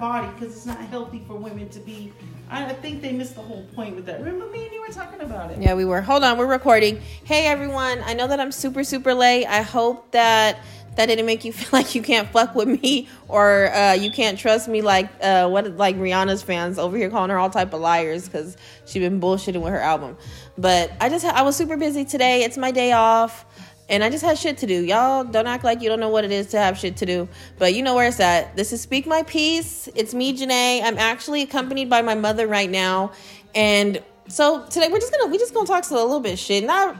body because it's not healthy for women to be. I think they missed the whole point with that. Remember me and you were talking about it. Yeah, we were. Hold on, we're recording. Hey everyone, I know that I'm super super late. I hope that that didn't make you feel like you can't fuck with me or uh, you can't trust me like uh, what like Rihanna's fans over here calling her all type of liars because she been bullshitting with her album. But I just I was super busy today. It's my day off. And I just had shit to do. Y'all don't act like you don't know what it is to have shit to do. But you know where it's at. This is Speak My Piece. It's me, Janae. I'm actually accompanied by my mother right now. And so today we're just gonna we just gonna talk to a little bit shit. Not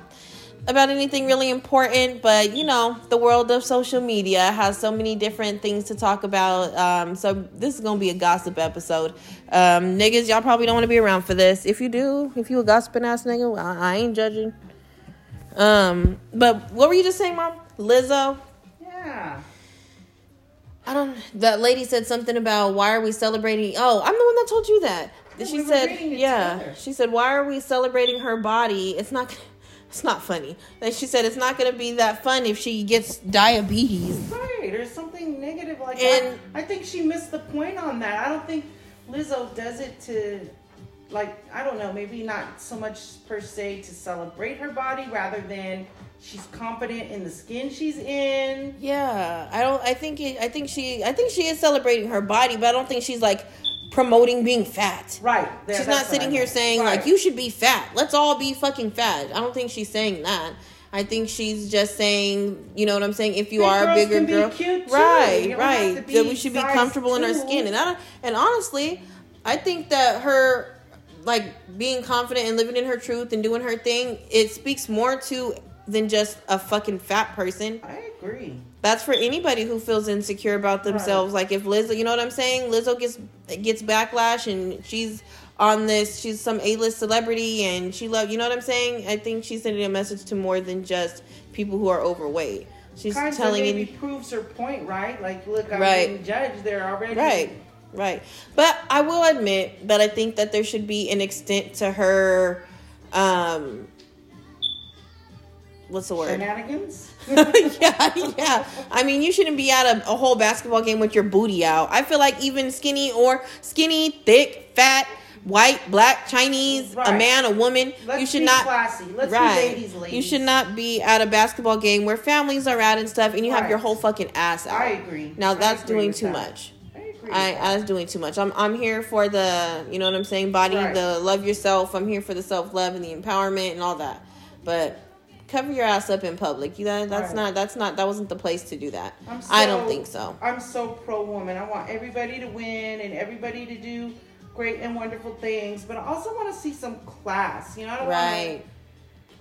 about anything really important, but you know, the world of social media has so many different things to talk about. Um, so this is gonna be a gossip episode. Um, niggas, y'all probably don't want to be around for this. If you do, if you a gossiping ass nigga, I, I ain't judging. Um, but what were you just saying, mom? Lizzo. Yeah. I don't. That lady said something about why are we celebrating? Oh, I'm the one that told you that. Yeah, she we said, yeah. together. She said, why are we celebrating her body? It's not. It's not funny. Then she said it's not going to be that fun if she gets diabetes. Right. There's something negative like And- that. I think she missed the point on that. I don't think Lizzo does it to, like, I don't know, maybe not so much per se to celebrate her body, rather than she's confident in the skin she's in. Yeah, I don't. I think. It, I think she. I think she is celebrating her body, but I don't think she's like promoting being fat. Right. There- She's not sitting here saying Right. like you should be fat. Let's all be fucking fat. I don't think she's saying that. I think she's just saying, you know what I'm saying. If you Big are a bigger can be girl, cute, too. right, right, that we should be comfortable in our skin. And I don't, and honestly, I think that her like being confident and living in her truth and doing her thing, it speaks more to than just a fucking fat person. I agree. That's for anybody who feels insecure about themselves. Like if Lizzo, you know what I'm saying? Lizzo gets gets backlash and she's on this. She's some A-list celebrity and she love. You know what I'm saying? I think she's sending a message to more than just people who are overweight. She's Kind of telling proves her point, right? Like, look, I'm Right. being judged there already. right, right. But I will admit that I think that there should be an extent to her. um What's the word? Shenanigans. yeah, yeah. I mean, you shouldn't be at a, a whole basketball game with your booty out. I feel like even skinny or skinny, thick, fat, white, black, Chinese, a man, a woman, Let's you should be not. classy. Let's right. be ladies, ladies. You should not be at a basketball game where families are at and stuff, and you have your whole fucking ass out. I agree. Now that's agree doing too that. much. I. I, that's doing too much. I'm I'm here for the you know what I'm saying body, Right. the love yourself. I'm here for the self love and the empowerment and all that. But cover your ass up in public. You that that's Right. not that's not that wasn't the place to do that. I'm I don't think so. I'm so pro woman. I want everybody to win and everybody to do great and wonderful things, but I also want to see some class. You know, what I don't Right. want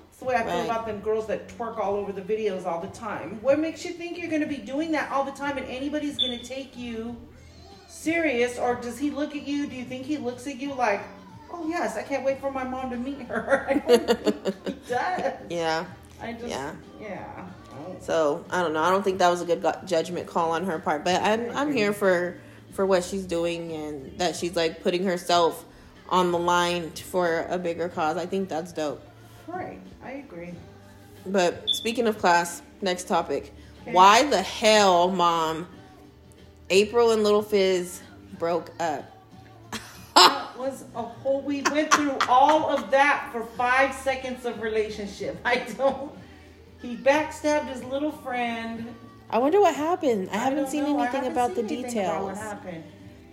That's the way I feel Right. about them girls that twerk all over the videos all the time. What makes you think you're going to be doing that all the time and anybody's going to take you serious? Or does he look at you? Do you think he looks at you like, oh, yes, I can't wait for my mom to meet her? I he does. Yeah. I just, Yeah. yeah. So I don't know. I don't think that was a good judgment call on her part. But I'm I'm here for for what she's doing and that she's like putting herself on the line for a bigger cause. I think that's dope. Right. I agree. But speaking of class, next topic. Okay. Why the hell, mom? Apryl and Lil Fizz broke up. That was a whole. We went through all of that for five seconds of relationship. I don't. He backstabbed his little friend. I wonder what happened. I haven't seen know. I anything haven't about seen the anything about details. what happened?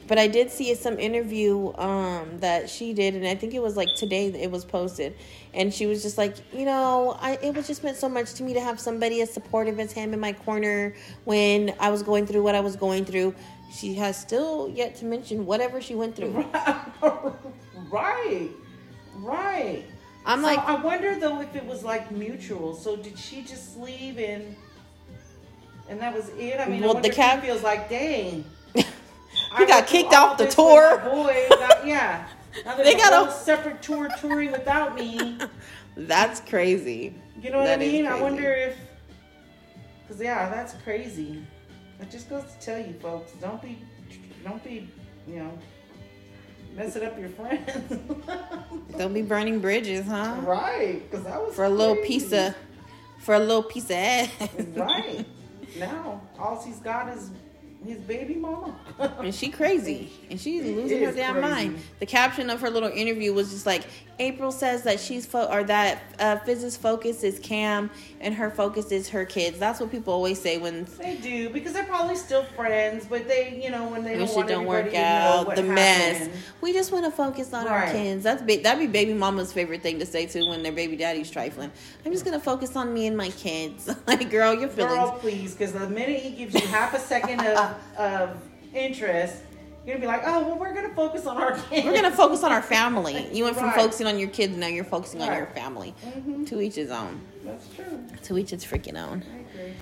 But I did see some interview um, that she did, and I think it was like today it was posted. And she was just like, you know, I it was just meant so much to me to have somebody as supportive as him in my corner when I was going through what I was going through. She has still yet to mention whatever she went through. right. Right. I'm So like, I wonder though if it was like mutual. So did she just leave and and that was it? I mean, Well, I the cat feels like, dang. I got kicked off the tour. yeah. Now They got a- separate tour touring without me. That's crazy. You know what That I mean? I wonder if, cause yeah, that's crazy. It just goes to tell you, folks, don't be, don't be, you know, messing up your friends. Don't be burning bridges, huh? right? Cause that was For a little crazy. piece of, for a little piece of ass. Right. Now, all he's got is his baby mama. and she crazy. And she's It losing her damn crazy. mind. The caption of her little interview was just like Apryl says that she's fo- or that uh Fizz's focus is cam and her focus is her kids. That's what people always say when They do because they're probably still friends, but they, you know, when they when don't want don't work out the mess. we just want to focus on our kids. That's ba- that'd be baby mama's favorite thing to say too when their baby daddy's trifling. I'm just gonna focus on me and my kids. Like girl your feelings. Girl, please, because the minute he gives you half a second of, of interest, you're gonna be like, oh, well, we're gonna focus on our kids. we're gonna focus on our family you went from Right. focusing on your kids now you're focusing on your family Mhm. to each his own That's true. to each its freaking own I agree.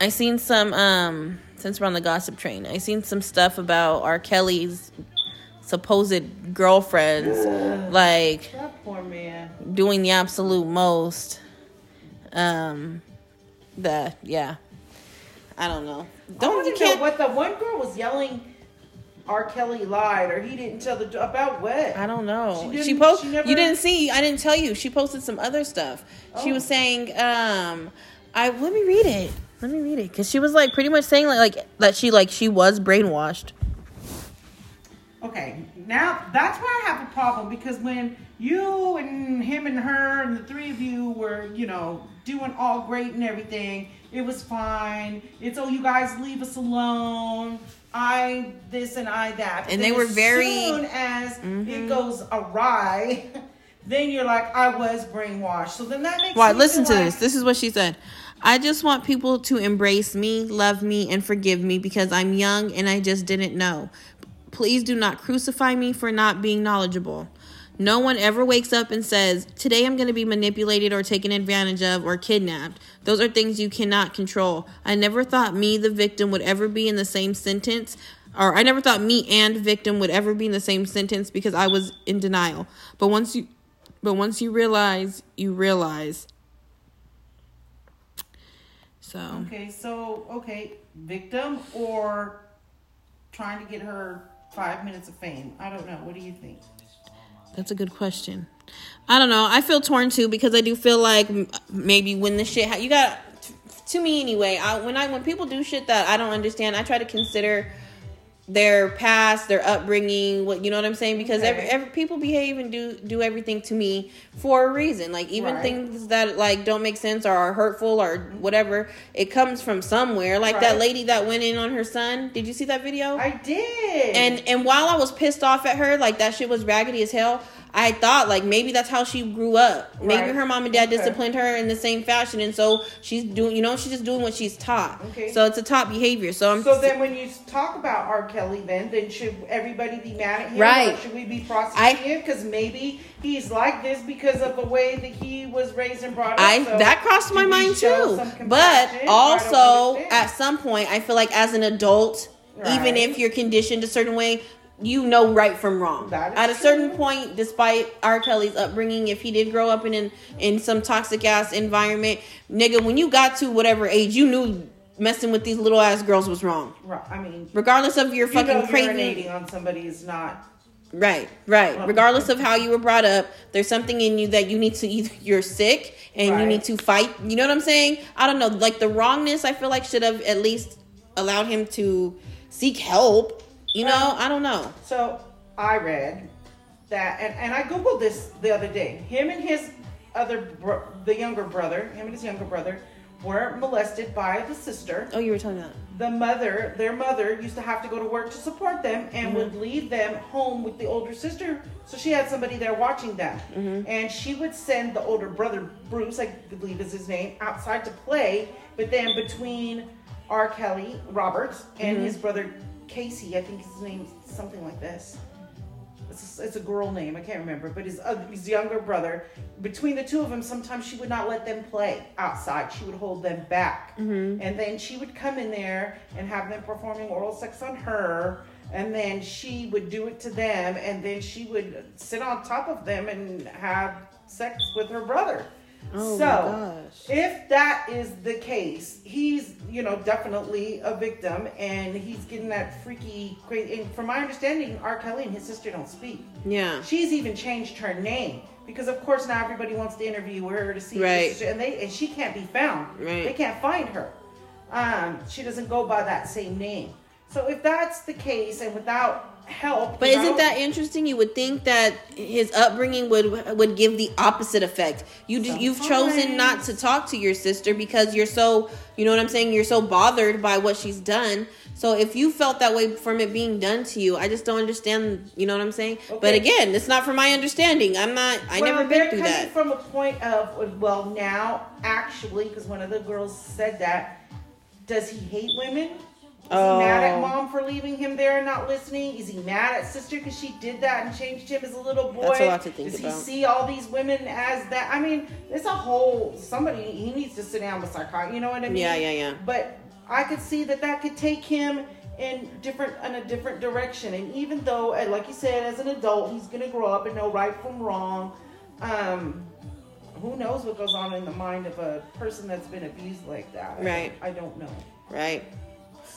I seen some um since we're on the gossip train. I seen some stuff about R. Kelly's supposed girlfriends like That poor man. doing the absolute most. Um the yeah. I don't know. Don't you can't what the one girl was yelling. R. Kelly lied, or he didn't tell the about what? I don't know. She She, didn't- post. never- You didn't see. I didn't tell you. She posted some other stuff. She Oh. was saying, um, I let me read it. Let me read it because she was like pretty much saying like like that she like she was brainwashed. Okay, now that's where I have a problem because when you and him and her and the three of you were, you know, doing all great and everything, it was fine. It's oh, you guys leave us alone. I this and I that. And they were very- Mm-hmm. soon as it goes awry. Then you're like, I was brainwashed. So then that makes Why? Listen to feel this. This is what she said. I just want people to embrace me, love me, and forgive me because I'm young and I just didn't know. Please do not crucify me for not being knowledgeable. No one ever wakes up and says, Today I'm going to be manipulated or taken advantage of or kidnapped. Those are things you cannot control. I never thought me, the victim, would ever be in the same sentence. Or I never thought me and victim would ever be in the same sentence because I was in denial. But once you but once you realize, you realize. So, Okay, so okay, victim or trying to get her five minutes of fame. I don't know. What do you think? that's a good question. I don't know. I feel torn too because I do feel like maybe when the shit ha- you got to me anyway. I when I when people do shit that I don't understand, I try to consider their past, their upbringing, what you know what I'm saying? Because every, Okay. every people behave and do do everything to me for a reason. Like even Right. things that like don't make sense or are hurtful or whatever, it comes from somewhere. Like that lady that went in on her son. Did you see that video? I did. And and while I was pissed off at her, like that shit was raggedy as hell. I thought like maybe that's how she grew up. Maybe her mom and dad Okay. disciplined her in the same fashion, and so she's doing. You know, she's just doing what she's taught. Okay. So it's a top behavior. So I'm. so then, when you talk about R. Kelly, then then should everybody be mad at him? Right. Or should we be prosecuting him because maybe he's like this because of the way that he was raised and brought up? I So that crossed my mind too. But also at some point I feel like as an adult, even if you're conditioned a certain way, you know right from wrong. At a certain true. point, despite R. Kelly's upbringing, if he did grow up in an, in some toxic ass environment, nigga, when you got to whatever age, you knew messing with these little ass girls was wrong. Right, I mean, Regardless of your you fucking urinating on somebody is not. Right, right. Regardless of how you were brought up, there's something in you that you need to either you're sick and you need to fight. You know what I'm saying? I don't know. Like the wrongness, I feel like should have at least allowed him to seek help. You know, Well- I don't know. So I read that, and, and I googled this the other day. Him and his other, bro- the younger brother, him and his younger brother, were molested by the sister. Oh, you were talking about. The mother, their mother, used to have to go to work to support them and mm-hmm. would leave them home with the older sister. So she had somebody there watching them, mm-hmm. and she would send the older brother Bruce, I believe is his name, outside to play. But then between R. Kelly Roberts and mm-hmm. his brother Casey, I think his name is something like this. It's a, it's a girl name, I can't remember, but his, uh, his younger brother, between the two of them, sometimes she would not let them play outside. She would hold them back. And then she would come in there and have them performing oral sex on her. And then she would do it to them. And then she would sit on top of them and have sex with her brother. Oh so, if that is the case, he's, you know, definitely a victim and he's getting that freaky, crazy. And from my understanding, R. Kelly and his sister don't speak. Yeah. She's even changed her name because, of course, now everybody wants to interview her to see. Right. is- and they and she can't be found. Right. They can't find her. Um, she doesn't go by that same name. So if that's the case, and without help, But isn't that interesting? You would think that his upbringing would would give the opposite effect. You you've chosen not to talk to your sister because you're so you know what I'm saying. You're so bothered by what she's done. So if you felt that way from it being done to you, I just don't understand. You know what I'm saying? But again, it's not for my understanding. I'm not. I well, never been through that. from a point of well, now actually, because one of the girls said that. Does he hate women? Is Oh. he mad at mom for leaving him there and not listening? Is he mad at sister because she did that and changed him as a little boy? That's a lot to think Does about. he see all these women as that? I mean, it's a whole. Somebody he needs to sit down with psychiatrist. You know what I mean? Yeah, yeah, yeah. But I could see that that could take him in different in a different direction. And even though, like you said, as an adult, he's gonna grow up and know right from wrong. Um, who knows what goes on in the mind of a person that's been abused like that? Right. don't- I don't know. Right.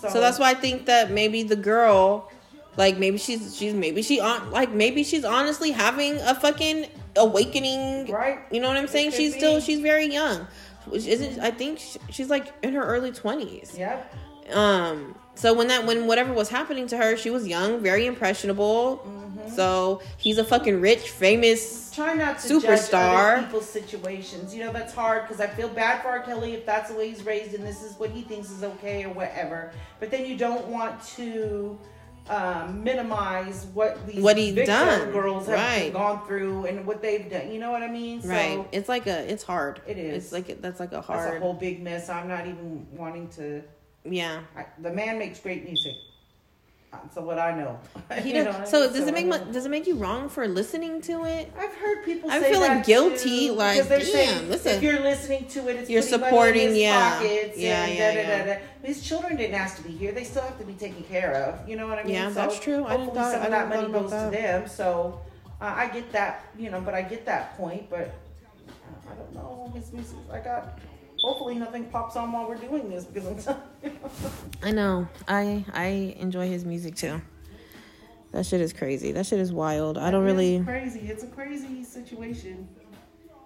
So, So that's why I think that maybe the girl, like maybe she's she's maybe she on like maybe she's honestly having a fucking awakening. Right. You know what I'm saying? She's be. still she's very young. Which isn't I think sh- she's like in her early 20s. Yep. Um so when that when whatever was happening to her, she was young, very impressionable. Mm-hmm. So he's a fucking rich, famous Try not to judge Superstar. other people's situations. You know that's hard because I feel bad for R. Kelly if that's the way he's raised and this is what he thinks is okay or whatever. But then you don't want to um, minimize what these What he's done. girls have Right. gone through and what they've done. You know what I mean? right. It's like a it's hard. It is. It's like that's like a that's hard a whole big mess. I'm not even wanting to. Yeah. I, the man makes great music. Uh, So what I know. He You know so does it make mu- does it make you wrong for listening to it? I've heard people. I'm say feeling that guilty, too, like, damn, saying listen. if you're listening to it, it's You're supporting, in his yeah. pockets Yeah, and yeah, da, da, yeah. da, da. His children didn't ask to be here; they still have to be taken care of. You know what I mean? Yeah, so that's true. I thought- some I of that money goes about to them. So uh, I get that, you know, but I get that point. But uh, I don't know. His music, I got. Hopefully, nothing pops on while we're doing this because I'm. telling. I know. I I enjoy his music too. That shit is crazy. That shit is wild. I don't really. crazy. It's a crazy situation.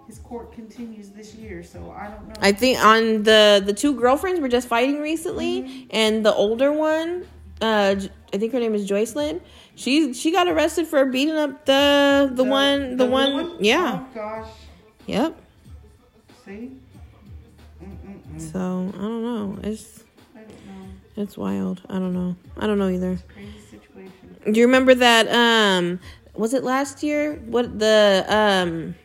His court continues this year, so I don't know. I think on the the two girlfriends were just fighting recently, Mm-hmm. and the older one, uh, I think her name is Joycelyn. She she got arrested for beating up the the, one the, blue one, yeah Oh gosh. yep. See. Mm-mm-mm. So I don't know. It's I don't know. it's wild. I don't know. I don't know either. Crazy situation. Do you remember that? Um, was it last year? What the um,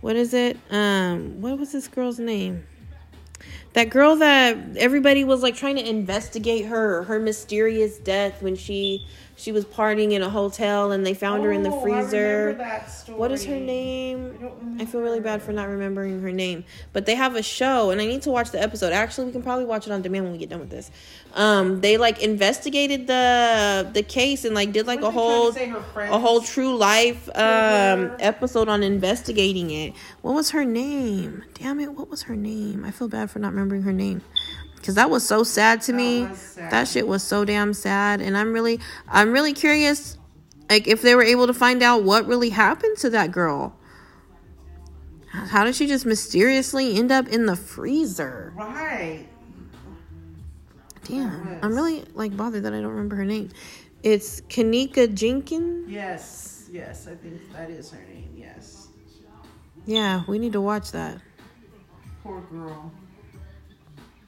what is it? Um, what was this girl's name? That girl that everybody was like trying to investigate her her mysterious death when she she was partying in a hotel and they found her in the Oh, I freezer. remember that story. What is her I name? don't. I feel really bad for not remembering her name. But they have a show and I need to watch the episode. Actually, we can probably watch it on demand when we get done with this. Um, they like investigated the the case and like did like a trying to whole say her friends? a whole true life um episode on investigating it. What was her name? Damn it, what was her name? I feel bad for not remembering her name. Cause that was so sad to me. sad. That shit was so damn sad, and I'm really, I'm really curious, like if they were able to find out what really happened to that girl. How did she just mysteriously end up in the freezer? Right. Damn, I'm really like bothered that I don't remember her name. It's Kenneka Jenkins. Yes. Yes. I think that is her name. Yes. Yeah, we need to watch that. Poor girl.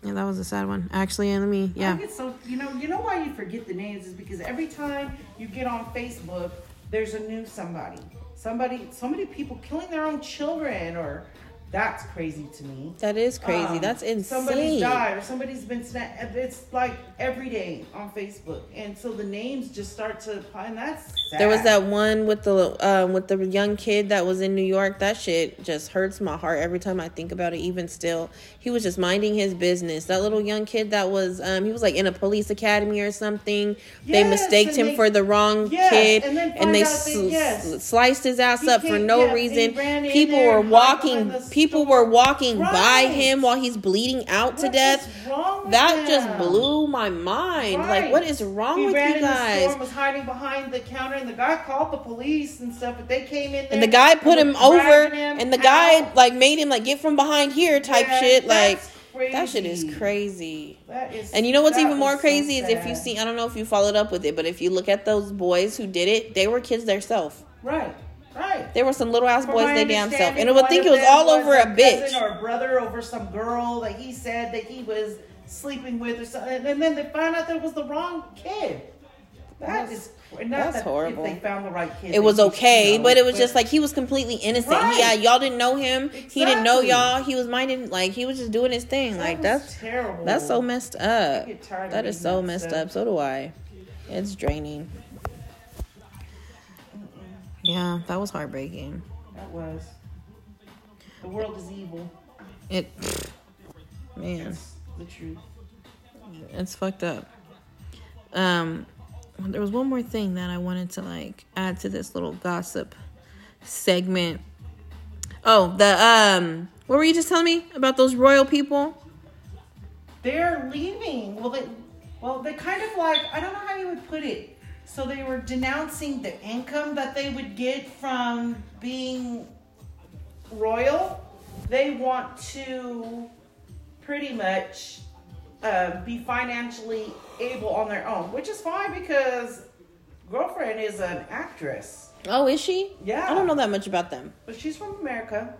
Yeah, that was a sad one. Actually, and let me. I Yeah, get so you know you know why you forget the names is because every time you get on Facebook, there's a new somebody, somebody, so many people killing their own children, or that's crazy to me. that is crazy. Um, That's insane. Somebody's died or somebody's been snapped. It's like every day on Facebook, and so the names just start to. And that's sad. There was that one with the um, with the young kid that was in New York. That shit just hurts my heart every time I think about it. Even still, he was just minding his business. That little young kid that was um, he was like in a police academy or something. they mistaked him they- for the wrong Yes, kid, and then and they sl- yes. sliced his ass He up for no reason. People were walking. People were walking by him while he's bleeding out to What death. wrong with That just blew my mind. Like, what is wrong he with you in the store guys? and was hiding behind the counter, and the guy called the police and stuff. But they came in there, And the guy put him over, him and the guy like made him like get from behind here type Yeah, shit. Like crazy. That shit is crazy. That is. And you know what's even more was so crazy is if you see, I don't know if you followed up with it, but if you look at those boys who did it, they were kids themselves. Right. Right. They were some little ass From boys they damn self. And it would think it was all over a bitch. cousin a brother over some girl that he said that he was sleeping with or something, and then they found out that it was the wrong kid. That That's- is that's that horrible. If they found the right kid, It was okay, you know, but it was just like he was completely innocent. Right. Yeah, y'all didn't know him. He didn't know y'all. He was minding like he was just doing his thing. that like that's terrible. that's so messed up. I get tired of That is so messed stuff. up. So do I. It's draining. Yeah, that was heartbreaking. That was. The world is evil. It man. That's the truth. it's fucked up. Um, there was one more thing that I wanted to like add to this little gossip segment. Oh, the um, what were you just telling me about those royal people? They're leaving. Well, they, well, they kind of like I don't know how you would put it. So they were denouncing the income that they would get from being royal. They want to pretty much uh, be financially able on their own, which is fine because girlfriend is an actress. Oh, is she? Yeah. I don't know that much about them. But she's from America.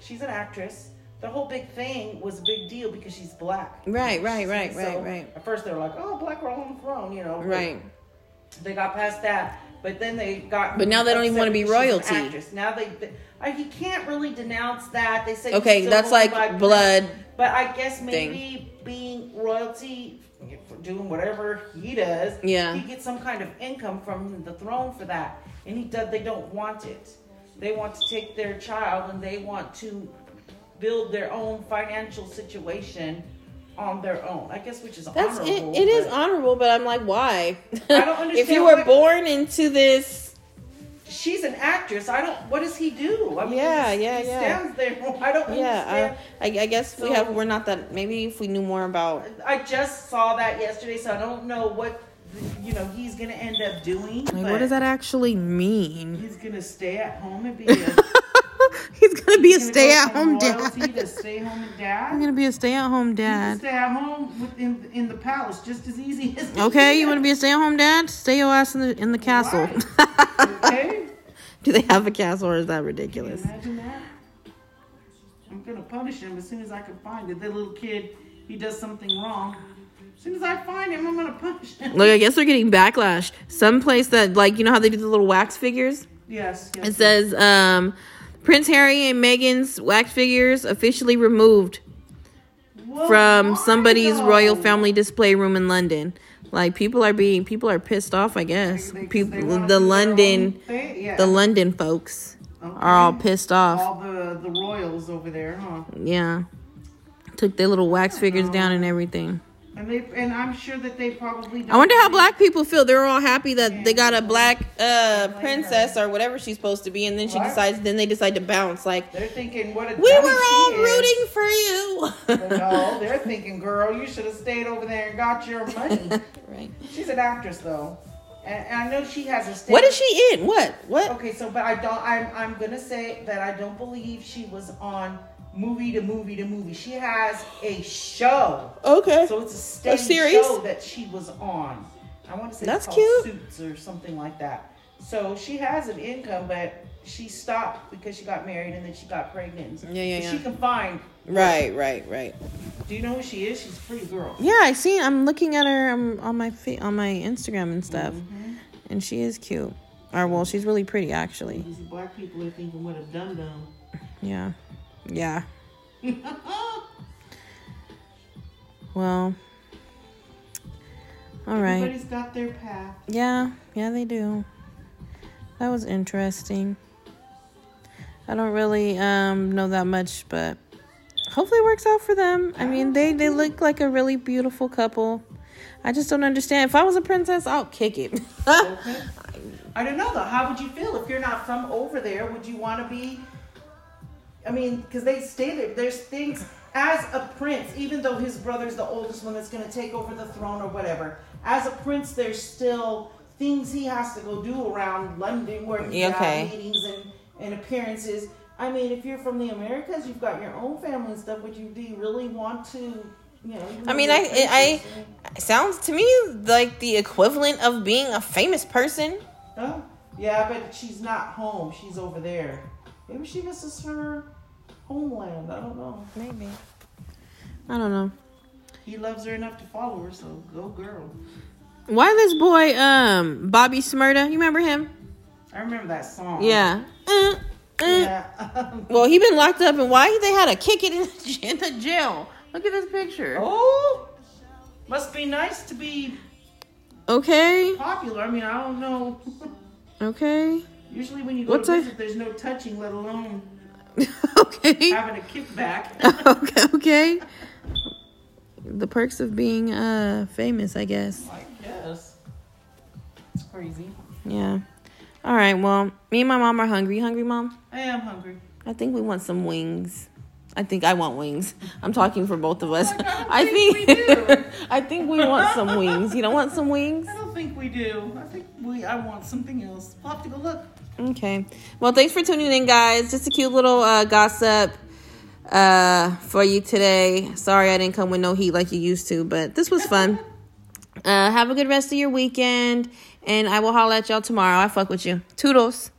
She's an actress. The whole big thing was a big deal because she's black. Right, right, right, So, right, right. At first they were like, "Oh, black girl on the throne," you know. Right. They got past that, but then they got. But now they don't even be because she's an royalty. Now they, they uh, like, you can't really denounce that. They say Okay, that's like blood. But I guess maybe being royalty for doing whatever he does, Yeah. he gets some kind of income from the throne for that, and he does. They don't want it. They want to take their child and they want to build their own financial situation on their own. I guess which is That's it. honorable. It is honorable, but I'm like, why? I don't understand. if you were what- born into this, She's an actress. I don't. What does he do? I mean, Yeah, he- yeah, he yeah. Stands there. I don't yeah, uh, understand. I, I, I guess we have. We're not that. Maybe if we knew more about. I just saw that yesterday, so I don't know what you know he's gonna end up doing. Like, but what does that actually mean? He's gonna stay at home and be a He's gonna be a he's gonna go stay-at-home from royalty dad. To stay home and I'm dad. gonna be a stay-at-home dad. stay at home within in the palace just as easy as Okay, you want to be a stay-at-home dad? Stay your ass in the in the castle. okay. Do they have a castle, or is that ridiculous? imagine that? I'm gonna punish him as soon as I can find it. That little kid, he does something wrong. As soon as I find him, I'm gonna punish him. Look, I guess they're getting backlash. Some place that, like, you know how they do the little wax figures? Yes. yes It says, um, Prince Harry and Meghan's wax figures officially removed from somebody's royal family display room in London. Like people are being, people are pissed off. I guess They- they- people, the London, yeah. the London folks Okay. are all pissed off. All the the royals over there, huh? Yeah, took their little wax figures down and everything. And they and I'm sure that they probably. Don't I wonder how black people feel. They're all happy that they got a black uh, princess or whatever she's supposed to be, and then she Right. decides. Then they decide to bounce. Like They're thinking, what a we were all she is. rooting for you. But no, they're thinking, girl, you should have stayed over there and got your money. right. She's an actress though, and, and I know she has a. Stage. What is she in? What? What? Okay, so but I don't. I'm I'm gonna say that I don't believe she was on movie to movie to movie. She has a show. Okay. So it's a stage series? show that she was on. I want to say That's cute. Suits or something like that. So she has an income, but she stopped because she got married and then she got pregnant. Yeah, yeah, yeah. She can find. Right, right, right. Do you know who she is? She's a pretty girl. Yeah, I see. I'm looking at her um, on my on my Instagram and stuff, and she is cute. Or well, she's really pretty actually. These black people are thinking, what a dum dum. Yeah, yeah. Well, all right. Everybody's got their path. Yeah, yeah, they do. That was interesting. I don't really um know that much, but hopefully it works out for them. I mean, they they look like a really beautiful couple. I just don't understand. If I was a princess, I'll kick it. Okay. I don't know though. How would you feel if you're not from over there? Would you want to be? I mean, because they stay there. There's things as a prince, even though his brother's the oldest one that's going to take over the throne or whatever. As a prince, there's still things he has to go do around London where he has okay. meetings and, and appearances. I mean, if you're from the Americas, you've got your own family and stuff. Would you do you really want to? You know. I mean, I- famous, I- sounds to me like the equivalent of being a famous person. Oh, yeah, but she's not home. She's over there. Maybe she misses her homeland. I don't know. Maybe. I don't know. He loves her enough to follow her, so go girl. Why this boy, um, Bobby Shmurda? You remember him? I remember that song. Yeah. Uh, uh. Yeah. Well, he been locked up, and why they had to kick it in the, in the jail? Look at this picture. oh, must be nice to be Okay. popular. I mean, I don't know. Okay. Usually, when you go What's to visit, there's no touching, let alone okay. having a kickback. okay. Okay. The perks of being uh famous, I guess. I guess. It's crazy. Yeah. All right. Well, me and my mom are hungry. Hungry, mom? I am hungry. I think we want some wings. I think I want wings. I'm talking for both of us. I I think do. I think we want some wings. You don't want some wings? I don't think we do. I think we. I want something else. We'll have to go look. Okay. Well, thanks for tuning in, guys. Just a cute little uh, gossip uh, for you today. Sorry I didn't come with no heat like you used to, but this was fun. Uh, have a good rest of your weekend, and I will holler at y'all tomorrow. I fuck with you. Toodles.